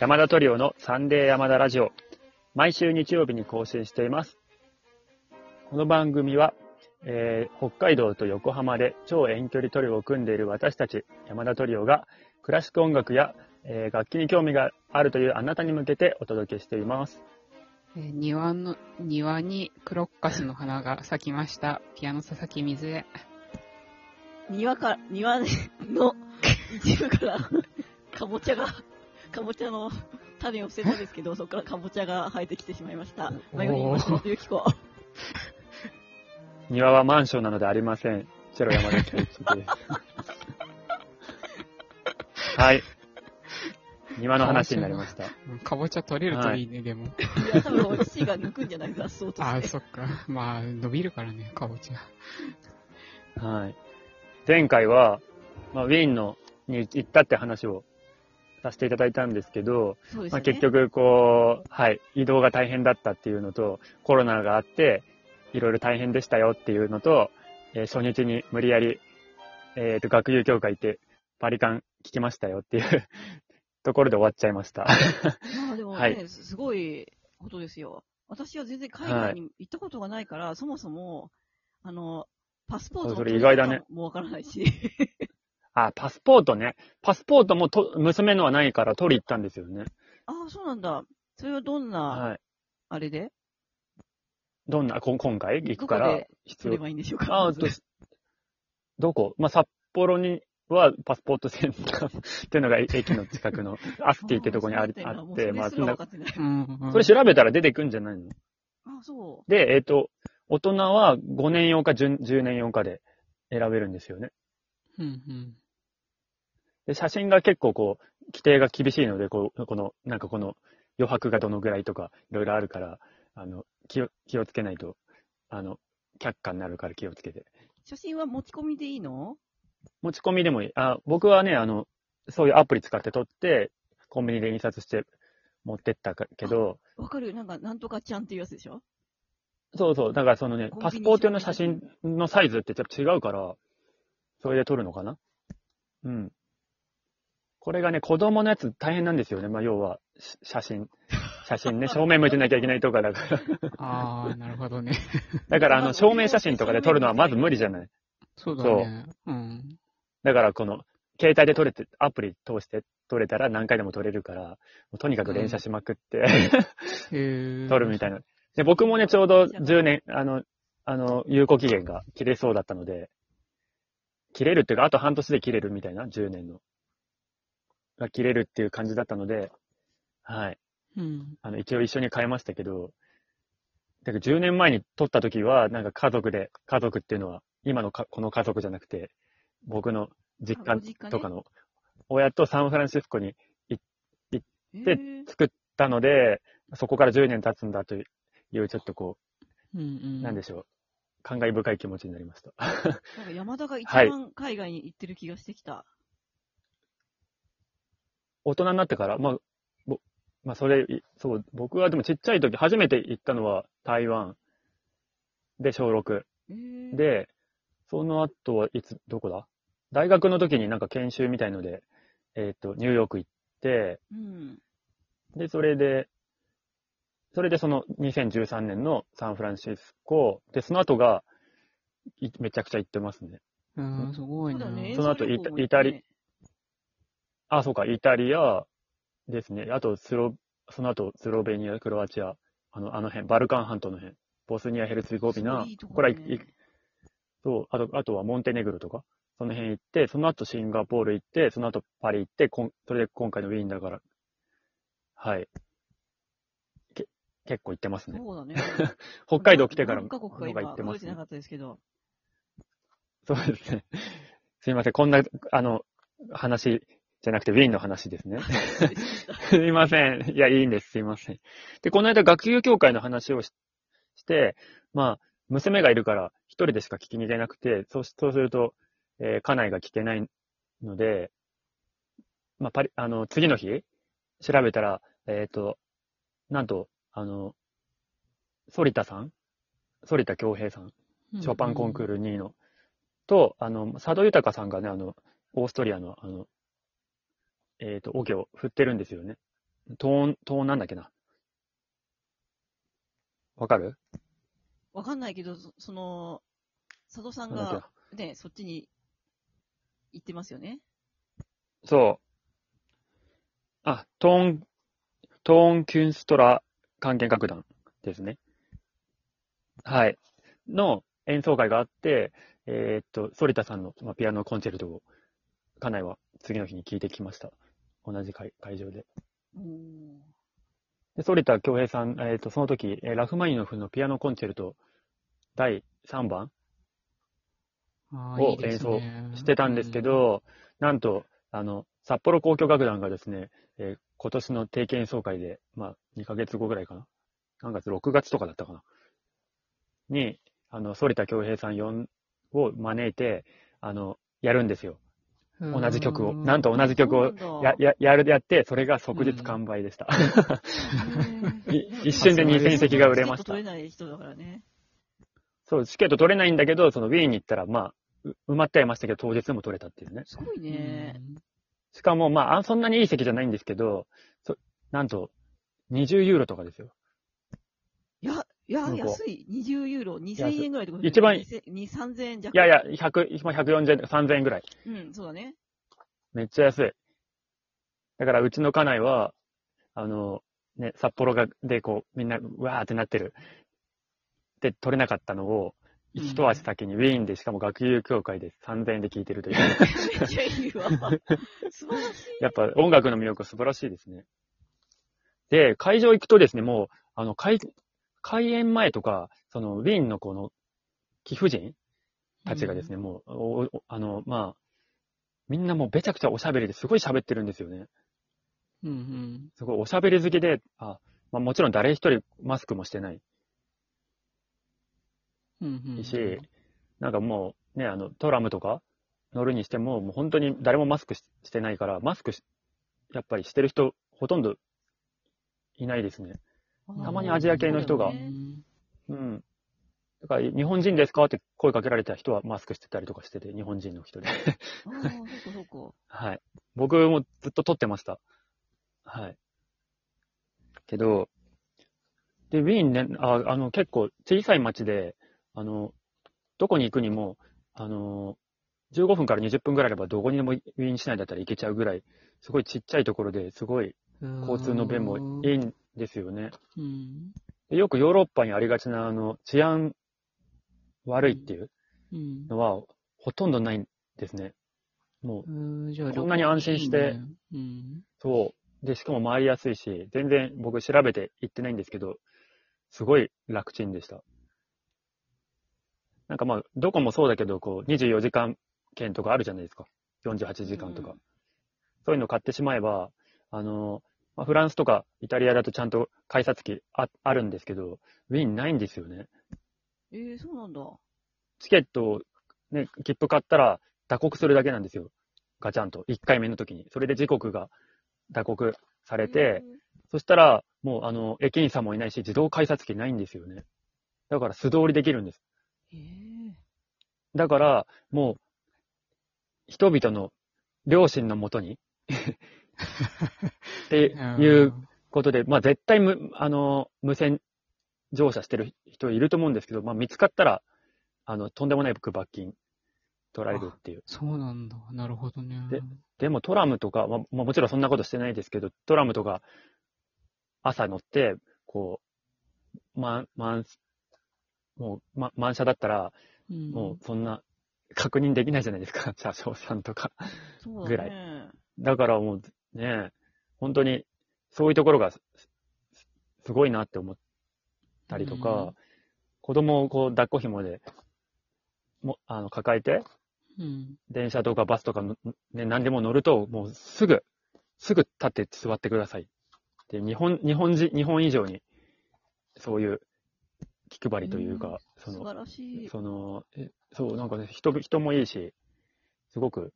山田トリオのサンデー山田ラジオ。毎週日曜日に更新しています。この番組は、えー北海道と横浜で超遠距離トリオを組んでいる私たち山田トリオがクラシック音楽や、えー楽器に興味があるというあなたに向けてお届けしています。えー庭の、庭にクロッカスの花が咲きました。ピアノ佐々木水江。庭か、庭の 一部から、かぼちゃが、かぼちゃの 種を捨てたんですけど、そこからかぼちゃが生えてきてしまいました。まゆみ松本ゆき子。庭はマンションなのでありません。チェロ山田圭一です。はい。庭の話になりました。うんかぼちゃ取れるといいね、でも。いや、多分、父が抜くんじゃない雑草とあー、して。そっか。まあ、伸びるからね、かぼちゃ。はい。前回は、まあ、ウィーンのに行ったって話をさせていただいたんですけど、まあ。結局、こう、はい、移動が大変だったっていうのと、コロナがあって、いろいろ大変でしたよっていうのと、えー初日に無理やり、えっ、と、学友協会行って、パリカン聞きましたよっていう ところで終わっちゃいました。まあでもね、はいすごいことですよ。私は全然海外に行ったことがないから、そもそも、あの、パスポートのそれ意外だねもわからないし。あ、パスポートね。パスポートもと娘のはないから取り行ったんですよね。ああ、そうなんだ。それはどんな、はい。あれで？どんな、こ今回？行くからどこで必要取れ。ばいいんでしょうか？あ、まずどどこ？まあ、札幌にはパスポートセンターっていうのが駅の近くの アスティってとこにありあって、まあ、そんなそんな。分かってない。うん、うん。それ調べたら出てくんじゃないの？あ、そで、えっ、と、大人は5年用か 10, 10年用かで選べるんですよね。うん、うん。で、写真が結構こう、規定が厳しいので、こう、この、なんかこの余白がどのぐらいとか、いろいろあるから、あの、気を、気をつけないと、あの、却下になるから気をつけて。う。写真は持ち込みでいいの？持ち込みでもいい。あ、僕はね、あの、そういうアプリ使って撮って、コンビニで印刷して持ってったかけど、わかるなんか、なんとかちゃんっていうやつでしょ？そうそう、だからそのねパスポート用の写真のサイズってちょっと違うから、それで撮るのかな？うん。これがね、子供のやつ大変なんですよね。まあ、要は、し写真。写真ね、正面向いてなきゃいけないとかだから。あー、なるほどね。だから、あの、正面写真とかで撮るのはまず無理じゃない。そうだね。うん。だから、この、携帯で撮れて、アプリ通して撮れたら何回でも撮れるから、とにかく連写しまくって、へー。撮るみたいな。で、僕もね、ちょうど10年、あの、あの、有効期限が切れそうだったので、切れるっていうか、あと半年で切れるみたいな、10年の。が切れるっていう感じだったので、はい。うん。あの、一応一緒に変えましたけど、だから10年前に撮った時は、なんか家族で、家族っていうのは、今のかこの家族じゃなくて、僕の実家とかの、親とサンフランシスコにえでー作ったので、そこから10年経つんだという、ちょっとこうん、うん。う、なんでしょう。感慨深い気持ちになりました。なんか山田が一はい番海外に行ってる気がしてきた。大人になってから、まあ、ぼまあ、それ、いそう、僕はでもちっちゃい時、初めて行ったのは台湾で小6。えー、で、その後はいつ、どこだ？大学の時になんか研修みたいので、えっ、と、ニューヨーク行って、うん。で、それで、それでその2013年のサンフランシスコ、で、その後が、いめちゃくちゃ行ってますね。うん、すごいね。その後演奏旅行もイタリあ、そうか、イタリアですね。あと、スロ、その後、スロベニア、クロアチア、あの、あの辺、バルカン半島の辺、ボスニア、ヘルツィゴビナ、すごいいいとここれは、ねいそう、あと、あとはモンテネグロとか、その辺行って、その後シンガポール行って、その後パリ行って、こんそれで今回のウィーンだから、はい。け結構行ってますね。そうだね。北海道来てから何カ国か行ってますね今数えてなか。ったですけど。そうですね。すいません、こんな、あの、話じゃなくて、ウィーンの話ですね。すいません。いや、いいんです。すいません。で、この間、学友協会の話をしして、まあ、娘がいるから、一人でしか聞きに行けなくて、そうしそうすると、えー家内が聞けないので、まあ、パリ、あの、次の日、調べたら、えっ、と、なんと、あの、反田さん反田恭平さんショパンコンクール。ル2位の、と、あの、佐渡豊さんがね、あの、オーストリアの、あの、えっ、と、オケを振ってるんですよね。トーン、トーンなんだっけな。わかる？わかんないけど、そその、佐藤さんなんだっけが、ね、そっちに行ってますよね。そう。あ、トーン、トーンキュンストラ関係楽団ですね。はい。の演奏会があって、えーっと、反田さんの、まあ、ピアノコンチェルトを、家内は次の日に聴いてきました。同じ会会場で。で、反田恭平さん、えーっと、その時、えーラフマニノフのピアノコンチェルト第3番をあーいいですねしてたんですけ、ど、なんと、あの、札幌交響楽団がですね、えー今年の定期演奏会で、まあ、2ヶ月後ぐらいかな。何月 ?6 月とかだったかな。に、あの、反田恭平さんを招いて、あの、やるんですよ。うん同じ曲を。なんと同じ曲をや、や、やる、やって、それが即日完売でした。一瞬で2000席が売れましたチケット取れない人だからね。そう、チケット取れないんだけど、そのウィーンに行ったら、まあ、う埋まってはいましたけど、当日でも取れたっていうね。すごいね。しかも、まあ、あそんなにいい席じゃないんですけど、そなんと、20ユーロとかですよ。いや、安い。20ユーロ、2000円ぐらいってこと一番2000 3000円弱。いやいや、100、今140円、3000円ぐらい。うん、そうだね。めっちゃ安い。だから、うちの家内は、あの、ね、札幌が、で、こう、みんな、うわーってなってる。で、取れなかったのを、うん一足先にウィーンで、しかも学友協会で3000円で聴いてるという。めっちゃいいわ。素晴らしい。やっぱ音楽の魅力は素晴らしいですね。で、会場行くとですね、もう、あの、開、開演前とか、その、ウィーンのこの、貴婦人たちがですね、もう、おおあの、まあ、みんなもうべちゃくちゃおしゃべりですごい喋ってるんですよね。うんうん。すごいおしゃべり好きで、あ、まあもちろん誰一人マスクもしてないうんうん。し、なんかもうね、あの、トラムとか乗るにしても、もう本当に誰もマスクししてないから、マスクし、やっぱりしてる人、ほとんどいないですね。たまにアジア系の人がうんうん。だから、日本人ですか？って声かけられた人はマスクしてたりとかしてて、日本人の人で。ああ、そうかそうか。はい。僕もずっと撮ってました。はい。けど、で、ウィーンね、ああの、結構小さい町で、あの、どこに行くにも、あの、15分から20分ぐらいあればどこにでもウィーン市内だったら行けちゃうぐらい、すごいちっちゃいところですごい交通の便もいいんですよね。うん。でよくヨーロッパにありがちな、あの、治安悪いっていううん。のは、ほとんどないんですね。もう、うんじゃあこんなに安心してねうん。そう。で、しかも回りやすいし、全然僕調べて行ってないんですけど、すごい楽ちんでした。なんかまあ、どこもそうだけど、こう、24時間券とかあるじゃないですか。48時間とか。うんそういうの買ってしまえば、あの、まあ、フランスとかイタリアだとちゃんと改札機ああるんですけど、ウィーンないんですよね。えー、そうなんだ。チケットを、ね、切符買ったら打刻するだけなんですよ。ガチャンと。1回目の時に。それで時刻が打刻されて、そしたら、もう、あの、駅員さんもいないし、自動改札機ないんですよね。だから素通りできるんです。えー、えだから、もう、人々の良心のもとに、っていうことで、まあ絶対無、あの、無線乗車してる人いると思うんですけど、まあ見つかったら、あの、とんでもない罰金取られるっていう。そうなんだ。なるほどね。ででもトラムとか、まあ、まあもちろんそんなことしてないですけど、トラムとか、朝乗って、こう、ま、満、もう、ま、満車だったら、うんもうそんな、確認できないじゃないですか、車掌さんとか。ぐらね。だからもう、ね、本当に、そういうところがす、すごいなって思ったりとか、うん子供をこう、抱っこ紐で、も、あの、抱えて、うん。電車とかバスとかの、ね、何でも乗ると、もうすぐ、すぐ立って座ってください。で、日本、日本人、日本以上に、そういう気配りというか、その、素晴らしい。その、えそう、なんかね、人、人もいいし、すごく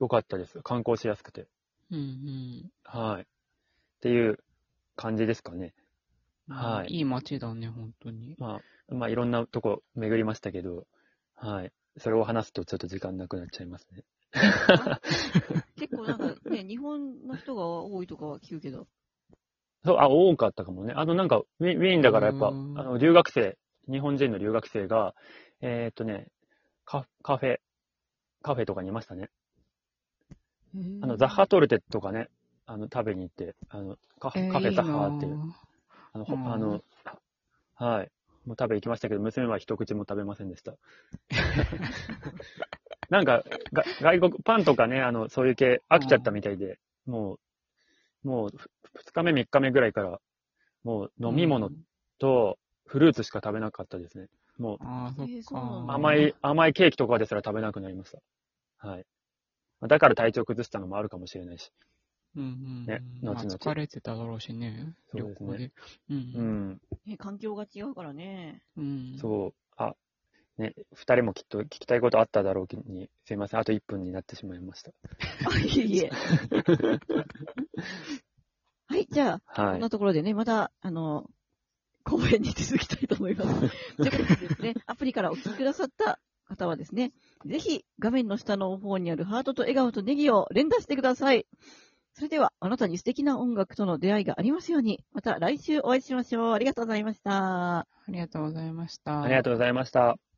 良かったです。観光しやすくて。うんうん。はい。っていう感じですかね。はいいい街だね、本当に。まあ、まあ、いろんなとこ巡りましたけど、はい。それを話すとちょっと時間なくなっちゃいますね。結構なんかね、日本の人が多いとかは聞くけど、そう、あ、多かったかもね。あの、なんか、ウィーンだからやっぱ、あうんの、留学生、日本人の留学生が、えーっとね、カカフェ、カフェとかにいましたね。あの、ザッハトルテとかね、あの、食べに行って、あの、カフえーェ、カフェザッハっていう、あの、ほうんあの、はい。もう食べ行きましたけど、娘は一口も食べませんでした。なんか、が外国、パンとかね、あの、そういう系飽きちゃったみたいで、もう、もう、ふ二日目、三日目ぐらいから、もう飲み物うんとフルーツしか食べなかったですね。もう、甘い、甘いケーキとかですら食べなくなりました。はい。だから体調崩したのもあるかもしれないし。うんうん。ねまあ後々疲れてただろうしね。そうですねで。う。うんん。ね、環境が違うからね。うん。そう。あ、ね、二人もきっと聞きたいことあっただろうに、すいません。あと1分になってしまいました。あ、いえいえ。はい、じゃあ、はこんなところでね、また、あの、公演に続きたいと思います。ということでですね、アプリからお聞きくださった方はですね、ぜひ画面の下の方にあるハートと笑顔とネギを連打してください。それでは、あなたに素敵な音楽との出会いがありますように、また来週お会いしましょう。ありがとうございました。ありがとうございました。ありがとうございました。